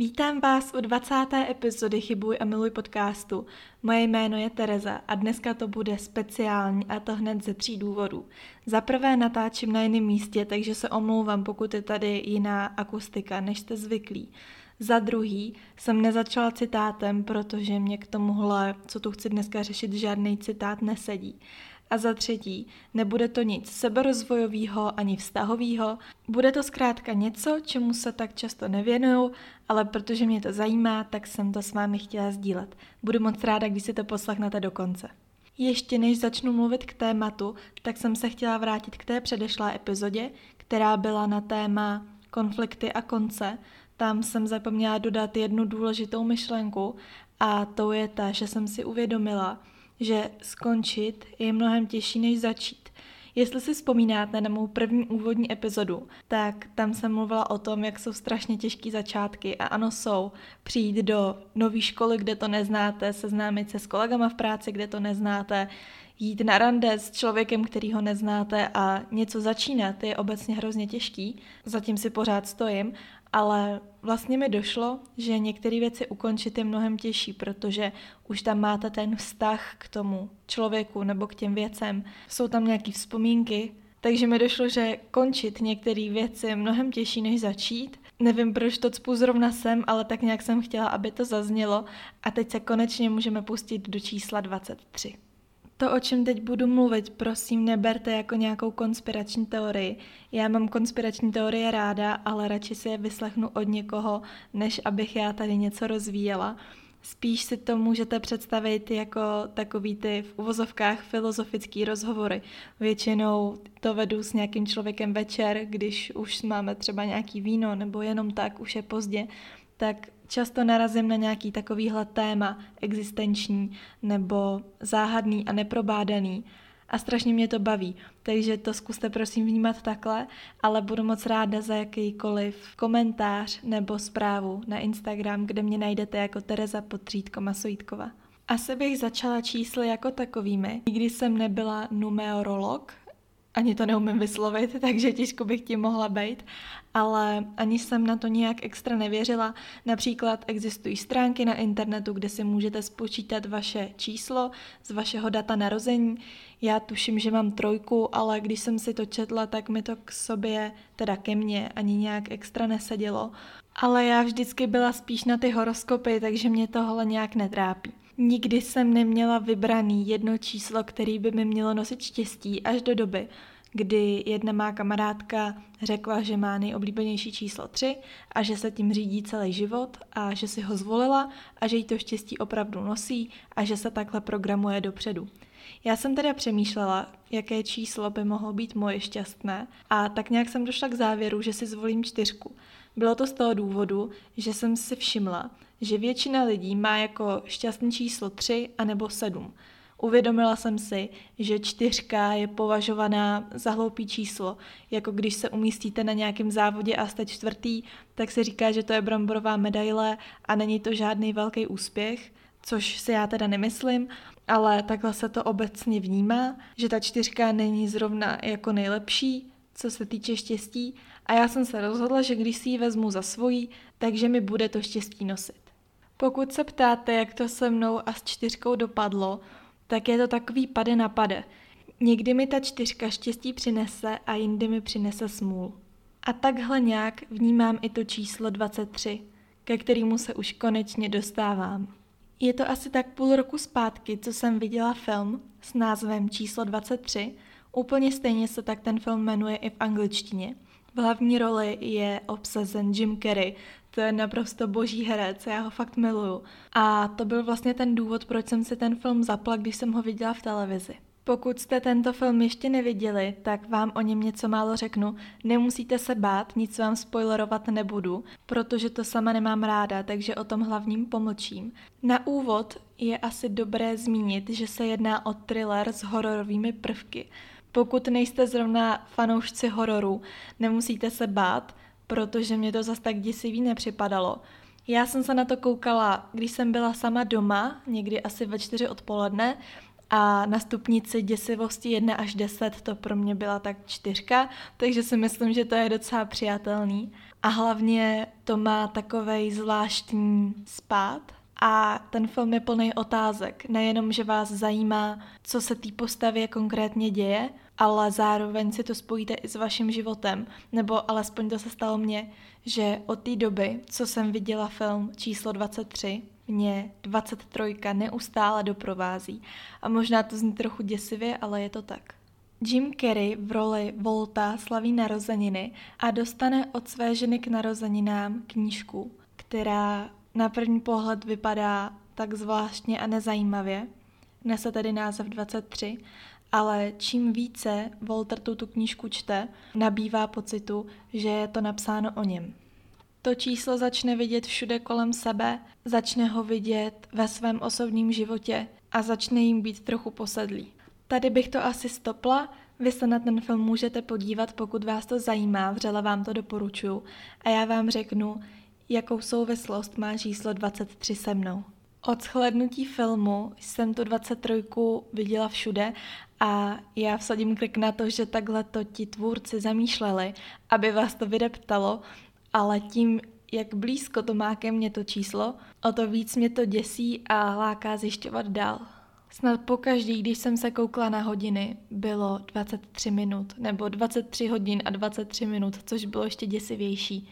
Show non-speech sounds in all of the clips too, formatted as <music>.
Vítám vás u 20. epizody Chybuj a miluj podcastu. Moje jméno je Tereza a dneska to bude speciální a to hned ze tří důvodů. Za prvé natáčím na jiném místě, takže se omlouvám, pokud je tady jiná akustika, než jste zvyklí. Za druhý jsem nezačala citátem, protože mě k tomuhle, co tu chci dneska řešit, žádný citát nesedí. A za třetí, nebude to nic seberozvojového ani vztahového, bude to zkrátka něco, čemu se tak často nevěnuju, ale protože mě to zajímá, tak jsem to s vámi chtěla sdílet. Budu moc ráda, když si to poslechnete do konce. Ještě než začnu mluvit k tématu, tak jsem se chtěla vrátit k té předešlé epizodě, která byla na téma konflikty a konce. Tam jsem zapomněla dodat jednu důležitou myšlenku a to je ta, že jsem si uvědomila, že skončit je mnohem těžší než začít. Jestli si vzpomínáte na mou první úvodní epizodu, tak tam jsem mluvila o tom, jak jsou strašně těžké začátky a ano jsou. Přijít do nové školy, kde to neznáte, seznámit se s kolegama v práci, kde to neznáte, jít na rande s člověkem, který ho neznáte a něco začínat je obecně hrozně těžký. Zatím si pořád stojím ale vlastně mi došlo, že některé věci ukončit je mnohem těžší, protože už tam máte ten vztah k tomu člověku nebo k těm věcem. Jsou tam nějaké vzpomínky, takže mi došlo, že končit některé věci je mnohem těžší, než začít. Nevím, proč to cpu zrovna sem, ale tak nějak jsem chtěla, aby to zaznělo. A teď se konečně můžeme pustit do čísla 23. To, o čem teď budu mluvit, prosím, neberte jako nějakou konspirační teorii. Já mám konspirační teorie ráda, ale radši si je vyslechnu od někoho, než abych já tady něco rozvíjela. Spíš si to můžete představit jako takový ty v uvozovkách filozofický rozhovory. Většinou to vedu s nějakým člověkem večer, když už máme třeba nějaký víno nebo jenom tak, už je pozdě, tak často narazím na nějaký takovýhle téma existenční nebo záhadný a neprobádaný a strašně mě to baví. Takže to zkuste prosím vnímat takhle, ale budu moc ráda za jakýkoliv komentář nebo zprávu na Instagram, kde mě najdete jako Tereza Potřítko Masojítková. Asi bych začala čísly jako takovými. Nikdy jsem nebyla numerolog, ani to neumím vyslovit, <laughs> takže těžko bych tím mohla být, ale ani jsem na to nějak extra nevěřila. Například existují stránky na internetu, kde si můžete spočítat vaše číslo z vašeho data narození. Já tuším, že mám trojku, ale když jsem si to četla, tak mi to k sobě, teda ke mně, ani nějak extra nesedělo. Ale já vždycky byla spíš na ty horoskopy, takže mě tohle nějak netrápí. Nikdy jsem neměla vybraný jedno číslo, který by mi mělo nosit štěstí až do doby, kdy jedna má kamarádka řekla, že má nejoblíbenější číslo 3 a že se tím řídí celý život a že si ho zvolila a že jí to štěstí opravdu nosí a že se takhle programuje dopředu. Já jsem teda přemýšlela, jaké číslo by mohlo být moje šťastné a tak nějak jsem došla k závěru, že si zvolím čtyřku. Bylo to z toho důvodu, že jsem si všimla, že většina lidí má jako šťastný číslo 3 a nebo 7. Uvědomila jsem si, že čtyřka je považovaná za hloupý číslo. Jako když se umístíte na nějakém závodě a jste čtvrtý, tak se říká, že to je bramborová medaile a není to žádný velký úspěch, což si já teda nemyslím, ale takhle se to obecně vnímá, že ta čtyřka není zrovna jako nejlepší, co se týče štěstí a já jsem se rozhodla, že když si ji vezmu za svojí, takže mi bude to štěstí nosit. Pokud se ptáte, jak to se mnou a s čtyřkou dopadlo, tak je to takový pade na pade. Někdy mi ta čtyřka štěstí přinese a jindy mi přinese smůl. A takhle nějak vnímám i to číslo 23, ke kterému se už konečně dostávám. Je to asi tak půl roku zpátky, co jsem viděla film s názvem Číslo 23. Úplně stejně se tak ten film jmenuje i v angličtině. V hlavní roli je obsazen Jim Carrey, to je naprosto boží herec, já ho fakt miluju. A to byl vlastně ten důvod, proč jsem si ten film zapla, když jsem ho viděla v televizi. Pokud jste tento film ještě neviděli, tak vám o něm něco málo řeknu. Nemusíte se bát, nic vám spoilerovat nebudu, protože to sama nemám ráda, takže o tom hlavním pomlčím. Na úvod je asi dobré zmínit, že se jedná o thriller s hororovými prvky. Pokud nejste zrovna fanoušci hororu, nemusíte se bát, protože mě to zas tak děsivý nepřipadalo. Já jsem se na to koukala, když jsem byla sama doma, někdy asi ve čtyři odpoledne, a na stupnici děsivosti 1 až 10 to pro mě byla tak čtyřka, takže si myslím, že to je docela přijatelný. A hlavně to má takovej zvláštní spát, a ten film je plný otázek. Nejenom, že vás zajímá, co se té postavě konkrétně děje, ale zároveň si to spojíte i s vaším životem. Nebo alespoň to se stalo mně, že od té doby, co jsem viděla film číslo 23, mě 23 neustále doprovází. A možná to zní trochu děsivě, ale je to tak. Jim Carrey v roli Volta slaví narozeniny a dostane od své ženy k narozeninám knížku, která na první pohled vypadá tak zvláštně a nezajímavě. Nese tedy název 23, ale čím více Walter tu knížku čte, nabývá pocitu, že je to napsáno o něm. To číslo začne vidět všude kolem sebe, začne ho vidět ve svém osobním životě a začne jim být trochu posedlý. Tady bych to asi stopla, vy se na ten film můžete podívat, pokud vás to zajímá, vřele vám to doporučuji. A já vám řeknu, jakou souvislost má číslo 23 se mnou. Od shlednutí filmu jsem tu 23 viděla všude a já vsadím klik na to, že takhle to ti tvůrci zamýšleli, aby vás to vydeptalo, ale tím, jak blízko to má ke mně to číslo, o to víc mě to děsí a láká zjišťovat dál. Snad pokaždý, když jsem se koukla na hodiny, bylo 23 minut, nebo 23 hodin a 23 minut, což bylo ještě děsivější.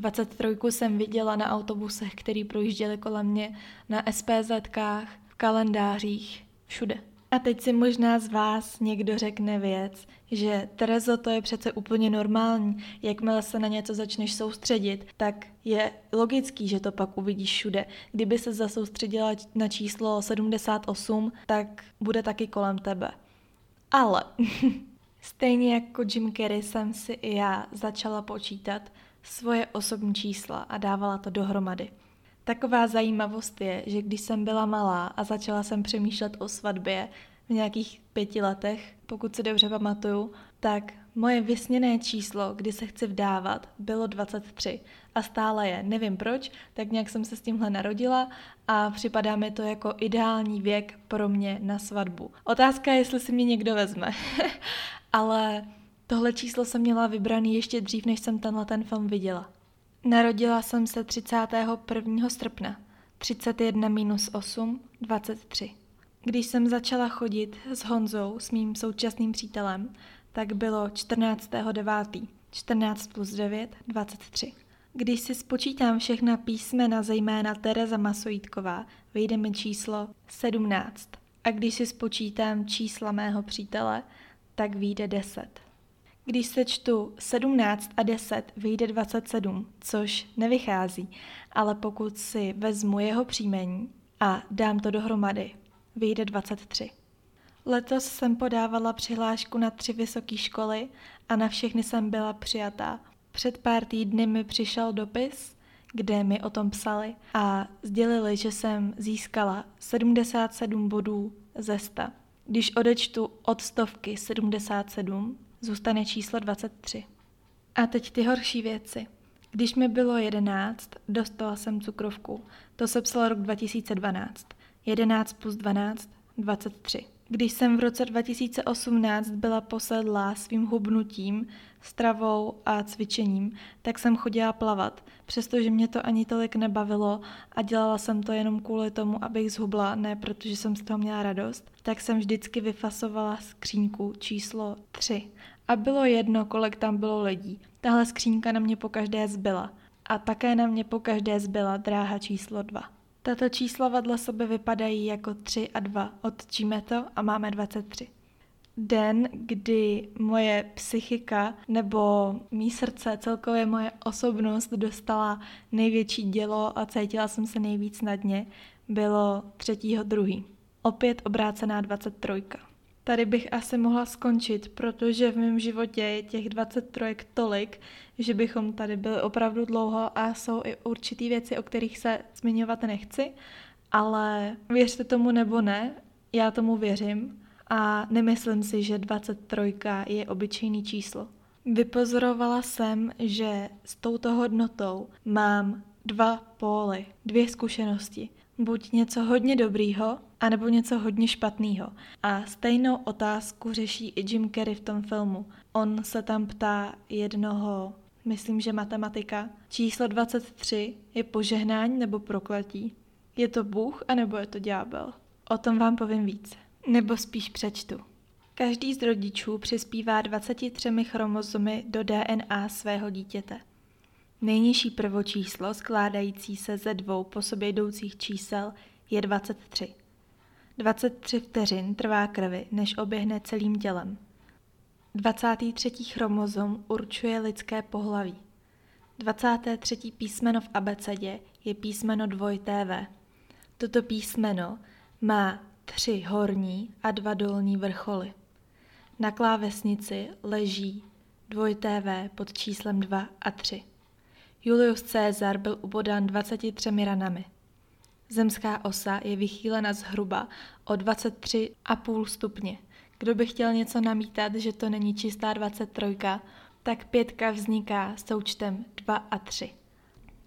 23 jsem viděla na autobusech, který projížděli kolem mě, na SPZkách, v kalendářích, všude. A teď si možná z vás někdo řekne věc, že Terezo, to je přece úplně normální. Jakmile se na něco začneš soustředit, tak je logický, že to pak uvidíš všude. Kdyby se zasoustředila na číslo 78, tak bude taky kolem tebe. Ale <laughs> stejně jako Jim Carrey jsem si i já začala počítat, svoje osobní čísla a dávala to dohromady. Taková zajímavost je, že když jsem byla malá a začala jsem přemýšlet o svatbě v nějakých pěti letech, pokud si dobře pamatuju, tak moje vysněné číslo, kdy se chci vdávat, bylo 23 a stále je. Nevím proč, tak nějak jsem se s tímhle narodila a připadá mi to jako ideální věk pro mě na svatbu. Otázka je, jestli si mě někdo vezme. <laughs> Ale Tohle číslo jsem měla vybraný ještě dřív, než jsem tenhle ten film viděla. Narodila jsem se 31. srpna. 31 minus 8, 23. Když jsem začala chodit s Honzou, s mým současným přítelem, tak bylo 14.9. 14 plus 9, 23. Když si spočítám všechna písmena, zejména Tereza Masojítková, vyjde mi číslo 17. A když si spočítám čísla mého přítele, tak vyjde 10. Když sečtu 17 a 10, vyjde 27, což nevychází, ale pokud si vezmu jeho příjmení a dám to dohromady, vyjde 23. Letos jsem podávala přihlášku na tři vysoké školy a na všechny jsem byla přijatá. Před pár týdny mi přišel dopis, kde mi o tom psali a sdělili, že jsem získala 77 bodů ze 100. Když odečtu od stovky 77, zůstane číslo 23. A teď ty horší věci. Když mi bylo 11, dostala jsem cukrovku. To se psal rok 2012. 11 plus 12, 23. Když jsem v roce 2018 byla posedlá svým hubnutím, stravou a cvičením, tak jsem chodila plavat, přestože mě to ani tolik nebavilo a dělala jsem to jenom kvůli tomu, abych zhubla, ne protože jsem z toho měla radost, tak jsem vždycky vyfasovala skřínku číslo 3. A bylo jedno, kolik tam bylo lidí. Tahle skřínka na mě pokaždé zbyla. A také na mě pokaždé zbyla dráha číslo 2. Tato čísla vedle sebe vypadají jako 3 a 2. Odčíme to a máme 23. Den, kdy moje psychika nebo mý srdce, celkově moje osobnost dostala největší dělo a cítila jsem se nejvíc na dně, bylo 3.2. Opět obrácená 23. Tady bych asi mohla skončit, protože v mém životě je těch 23 tolik, že bychom tady byli opravdu dlouho a jsou i určitý věci, o kterých se zmiňovat nechci, ale věřte tomu nebo ne, já tomu věřím a nemyslím si, že 23 je obyčejný číslo. Vypozorovala jsem, že s touto hodnotou mám dva póly, dvě zkušenosti. Buď něco hodně dobrýho, anebo něco hodně špatného. A stejnou otázku řeší i Jim Carrey v tom filmu. On se tam ptá jednoho, myslím, že matematika, číslo 23 je požehnání nebo prokletí? Je to Bůh, anebo je to ďábel? O tom vám povím víc. Nebo spíš přečtu. Každý z rodičů přispívá 23 chromozomy do DNA svého dítěte. Nejnižší prvočíslo, skládající se ze dvou po sobě jdoucích čísel, je 23. 23 vteřin trvá krvi, než oběhne celým tělem. 23. chromozom určuje lidské pohlaví. 23. písmeno v abecedě je písmeno dvoj TV. Toto písmeno má tři horní a dva dolní vrcholy. Na klávesnici leží dvoj TV pod číslem 2 a 3. Julius Caesar byl ubodán 23 ranami. Zemská osa je vychýlena zhruba o 23,5 stupně. Kdo by chtěl něco namítat, že to není čistá 23, tak pětka vzniká součtem 2 a 3.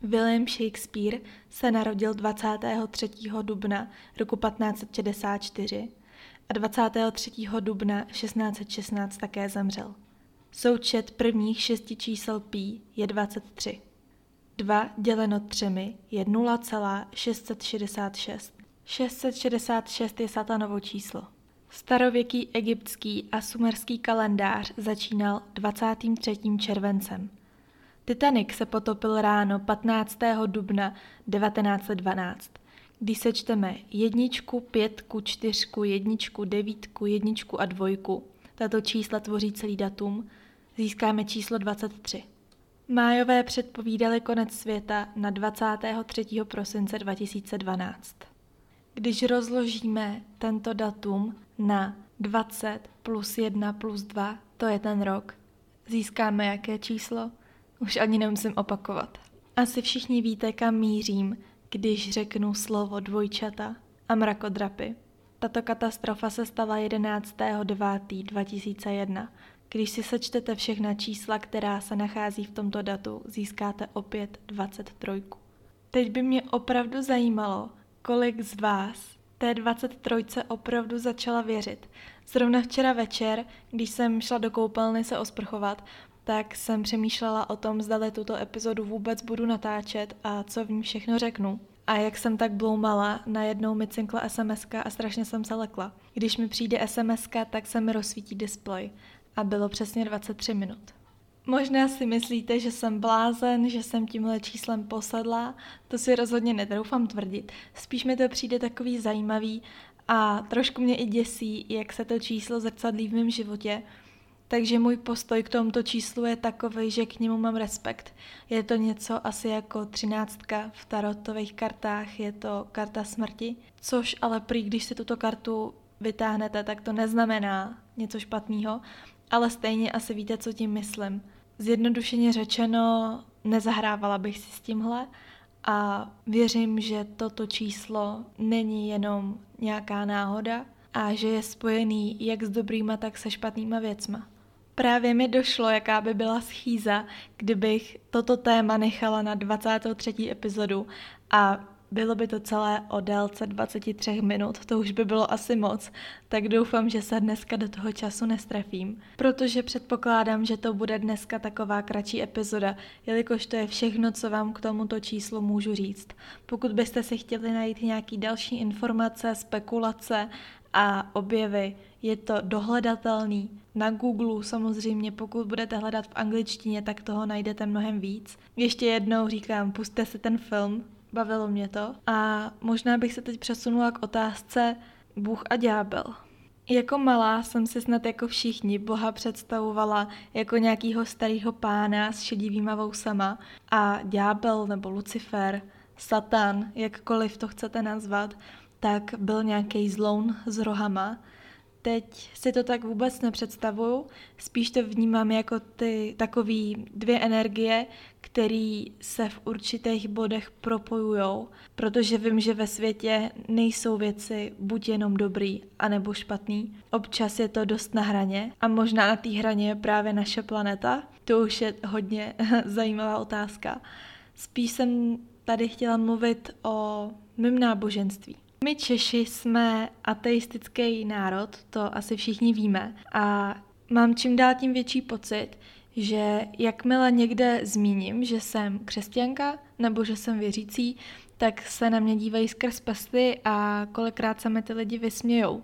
William Shakespeare se narodil 23. dubna roku 1564 a 23. dubna 1616 také zemřel. Součet prvních šesti čísel pi je 23. 2 děleno 3 je 0,666. 666 je satanovo číslo. Starověký egyptský a sumerský kalendář začínal 23. červencem. Titanic se potopil ráno 15. dubna 1912. Když sečteme jedničku, pětku, čtyřku, jedničku, devítku, jedničku a dvojku, tato čísla tvoří celý datum, získáme číslo 23. Májové předpovídali konec světa na 23. prosince 2012. Když rozložíme tento datum na 20 plus 1 plus 2, to je ten rok, získáme jaké číslo? Už ani nemusím opakovat. Asi všichni víte, kam mířím, když řeknu slovo dvojčata a mrakodrapy. Tato katastrofa se stala 11.9.2001 když si sečtete všechna čísla, která se nachází v tomto datu, získáte opět 23. Teď by mě opravdu zajímalo, kolik z vás té 23 opravdu začala věřit. Zrovna včera večer, když jsem šla do koupelny se osprchovat, tak jsem přemýšlela o tom, zda tuto epizodu vůbec budu natáčet a co v ní všechno řeknu. A jak jsem tak bloumala, najednou mi cinkla sms a strašně jsem se lekla. Když mi přijde sms tak se mi rozsvítí displej a bylo přesně 23 minut. Možná si myslíte, že jsem blázen, že jsem tímhle číslem posedla, to si rozhodně netroufám tvrdit. Spíš mi to přijde takový zajímavý a trošku mě i děsí, jak se to číslo zrcadlí v mém životě. Takže můj postoj k tomuto číslu je takový, že k němu mám respekt. Je to něco asi jako třináctka v tarotových kartách, je to karta smrti, což ale prý, když si tuto kartu vytáhnete, tak to neznamená něco špatného, ale stejně asi víte, co tím myslím. Zjednodušeně řečeno, nezahrávala bych si s tímhle a věřím, že toto číslo není jenom nějaká náhoda a že je spojený jak s dobrýma, tak se špatnýma věcma. Právě mi došlo, jaká by byla schýza, kdybych toto téma nechala na 23. epizodu a bylo by to celé o délce 23 minut, to už by bylo asi moc, tak doufám, že se dneska do toho času nestrefím, protože předpokládám, že to bude dneska taková kratší epizoda, jelikož to je všechno, co vám k tomuto číslu můžu říct. Pokud byste si chtěli najít nějaký další informace, spekulace a objevy, je to dohledatelný. Na Google samozřejmě, pokud budete hledat v angličtině, tak toho najdete mnohem víc. Ještě jednou říkám, puste si ten film, bavilo mě to. A možná bych se teď přesunula k otázce Bůh a ďábel. Jako malá jsem si snad jako všichni Boha představovala jako nějakýho starého pána s šedivýma vousama a ďábel nebo Lucifer, Satan, jakkoliv to chcete nazvat, tak byl nějaký zloun s rohama. Teď si to tak vůbec nepředstavuju, spíš to vnímám jako ty takový dvě energie, které se v určitých bodech propojují, protože vím, že ve světě nejsou věci buď jenom dobrý, anebo špatný. Občas je to dost na hraně a možná na té hraně je právě naše planeta. To už je hodně <laughs> zajímavá otázka. Spíš jsem tady chtěla mluvit o mém náboženství. My Češi jsme ateistický národ, to asi všichni víme. A mám čím dál tím větší pocit, že jakmile někde zmíním, že jsem křesťanka nebo že jsem věřící, tak se na mě dívají skrz prsty a kolikrát se mi ty lidi vysmějou.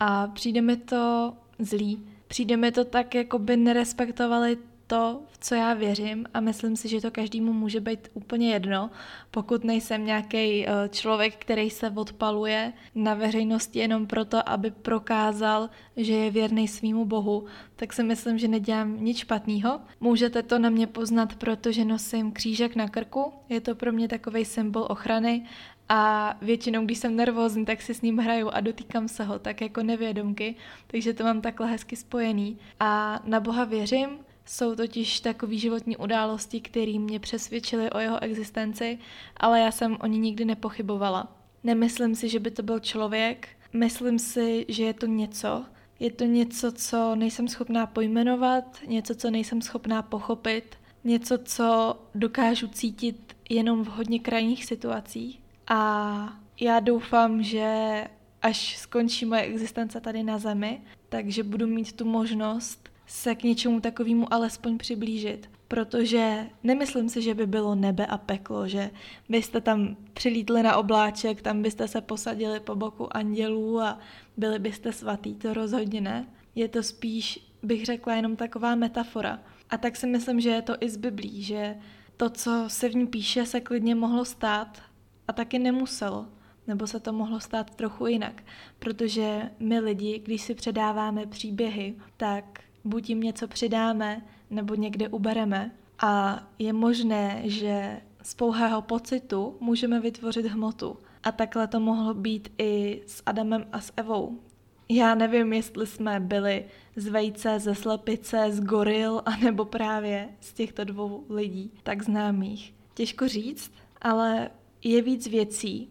A přijde mi to zlý. Přijde mi to tak, jako by nerespektovali to, v co já věřím a myslím si, že to každému může být úplně jedno, pokud nejsem nějaký eh, člověk, který se odpaluje na veřejnosti jenom proto, aby prokázal, že je věrný svýmu bohu, tak si myslím, že nedělám nic špatného. Můžete to na mě poznat, protože nosím křížek na krku, je to pro mě takový symbol ochrany a většinou, když jsem nervózní, tak si s ním hraju a dotýkám se ho, tak jako nevědomky, takže to mám takhle hezky spojený. A na Boha věřím, jsou totiž takové životní události, které mě přesvědčily o jeho existenci, ale já jsem o ní nikdy nepochybovala. Nemyslím si, že by to byl člověk, myslím si, že je to něco. Je to něco, co nejsem schopná pojmenovat, něco, co nejsem schopná pochopit, něco, co dokážu cítit jenom v hodně krajních situacích. A já doufám, že až skončí moje existence tady na Zemi, takže budu mít tu možnost se k něčemu takovému alespoň přiblížit. Protože nemyslím si, že by bylo nebe a peklo, že byste tam přilítli na obláček, tam byste se posadili po boku andělů a byli byste svatý, to rozhodně ne. Je to spíš, bych řekla, jenom taková metafora. A tak si myslím, že je to i z Biblí, že to, co se v ní píše, se klidně mohlo stát a taky nemuselo. Nebo se to mohlo stát trochu jinak. Protože my lidi, když si předáváme příběhy, tak buď jim něco přidáme, nebo někde ubereme. A je možné, že z pouhého pocitu můžeme vytvořit hmotu. A takhle to mohlo být i s Adamem a s Evou. Já nevím, jestli jsme byli z vejce, ze slepice, z goril, <laughs> anebo právě z těchto dvou lidí tak známých. Těžko říct, ale je víc věcí,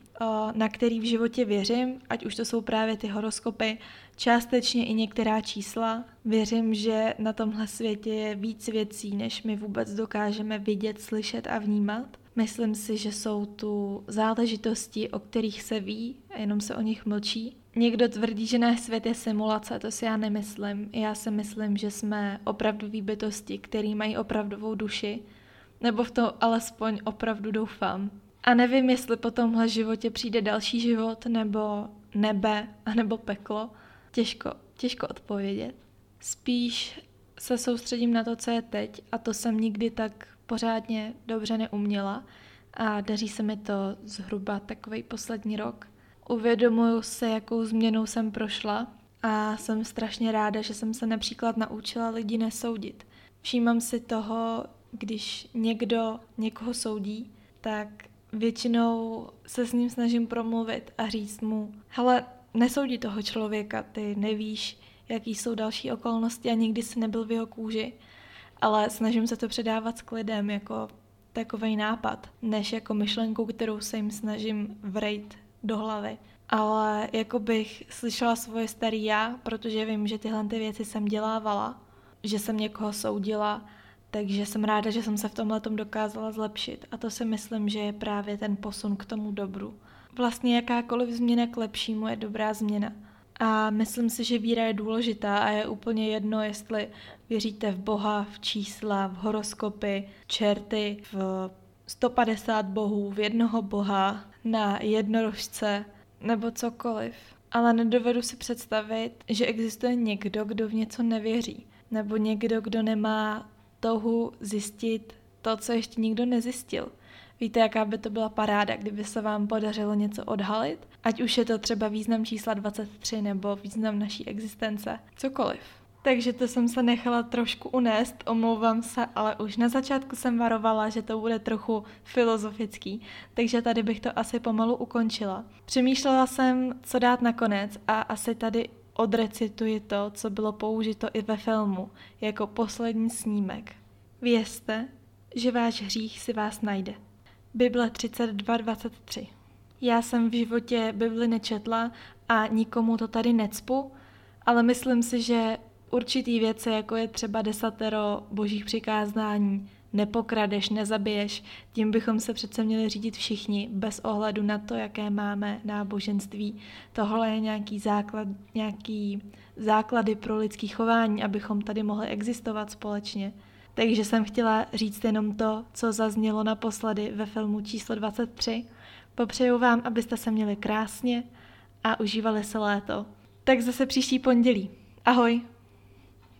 na který v životě věřím, ať už to jsou právě ty horoskopy, částečně i některá čísla. Věřím, že na tomhle světě je víc věcí, než my vůbec dokážeme vidět, slyšet a vnímat. Myslím si, že jsou tu záležitosti, o kterých se ví a jenom se o nich mlčí. Někdo tvrdí, že náš svět je simulace, to si já nemyslím. Já si myslím, že jsme opravdoví bytosti, který mají opravdovou duši, nebo v to alespoň opravdu doufám. A nevím, jestli po tomhle životě přijde další život, nebo nebe, anebo peklo. Těžko, těžko odpovědět. Spíš se soustředím na to, co je teď a to jsem nikdy tak pořádně dobře neuměla a daří se mi to zhruba takový poslední rok. Uvědomuju se, jakou změnou jsem prošla a jsem strašně ráda, že jsem se například naučila lidi nesoudit. Všímám si toho, když někdo někoho soudí, tak většinou se s ním snažím promluvit a říct mu, hele, nesoudí toho člověka, ty nevíš, jaký jsou další okolnosti a nikdy jsi nebyl v jeho kůži, ale snažím se to předávat s klidem jako takový nápad, než jako myšlenku, kterou se jim snažím vrejt do hlavy. Ale jako bych slyšela svoje starý já, protože vím, že tyhle ty věci jsem dělávala, že jsem někoho soudila, takže jsem ráda, že jsem se v tomhle dokázala zlepšit a to si myslím, že je právě ten posun k tomu dobru. Vlastně jakákoliv změna k lepšímu je dobrá změna. A myslím si, že víra je důležitá a je úplně jedno, jestli věříte v Boha, v čísla, v horoskopy, čerty, v 150 bohů, v jednoho Boha, na jednorožce nebo cokoliv. Ale nedovedu si představit, že existuje někdo, kdo v něco nevěří. Nebo někdo, kdo nemá touhu zjistit to, co ještě nikdo nezjistil. Víte, jaká by to byla paráda, kdyby se vám podařilo něco odhalit? Ať už je to třeba význam čísla 23 nebo význam naší existence. Cokoliv. Takže to jsem se nechala trošku unést, omlouvám se, ale už na začátku jsem varovala, že to bude trochu filozofický, takže tady bych to asi pomalu ukončila. Přemýšlela jsem, co dát nakonec a asi tady odrecituji to, co bylo použito i ve filmu, jako poslední snímek. Vězte, že váš hřích si vás najde. Bible 32.23 Já jsem v životě Bibli nečetla a nikomu to tady necpu, ale myslím si, že určitý věci, jako je třeba desatero božích přikázání, nepokradeš, nezabiješ. Tím bychom se přece měli řídit všichni, bez ohledu na to, jaké máme náboženství. Tohle je nějaký základ, nějaký základy pro lidský chování, abychom tady mohli existovat společně. Takže jsem chtěla říct jenom to, co zaznělo naposledy ve filmu číslo 23. Popřeju vám, abyste se měli krásně a užívali se léto. Tak zase příští pondělí. Ahoj!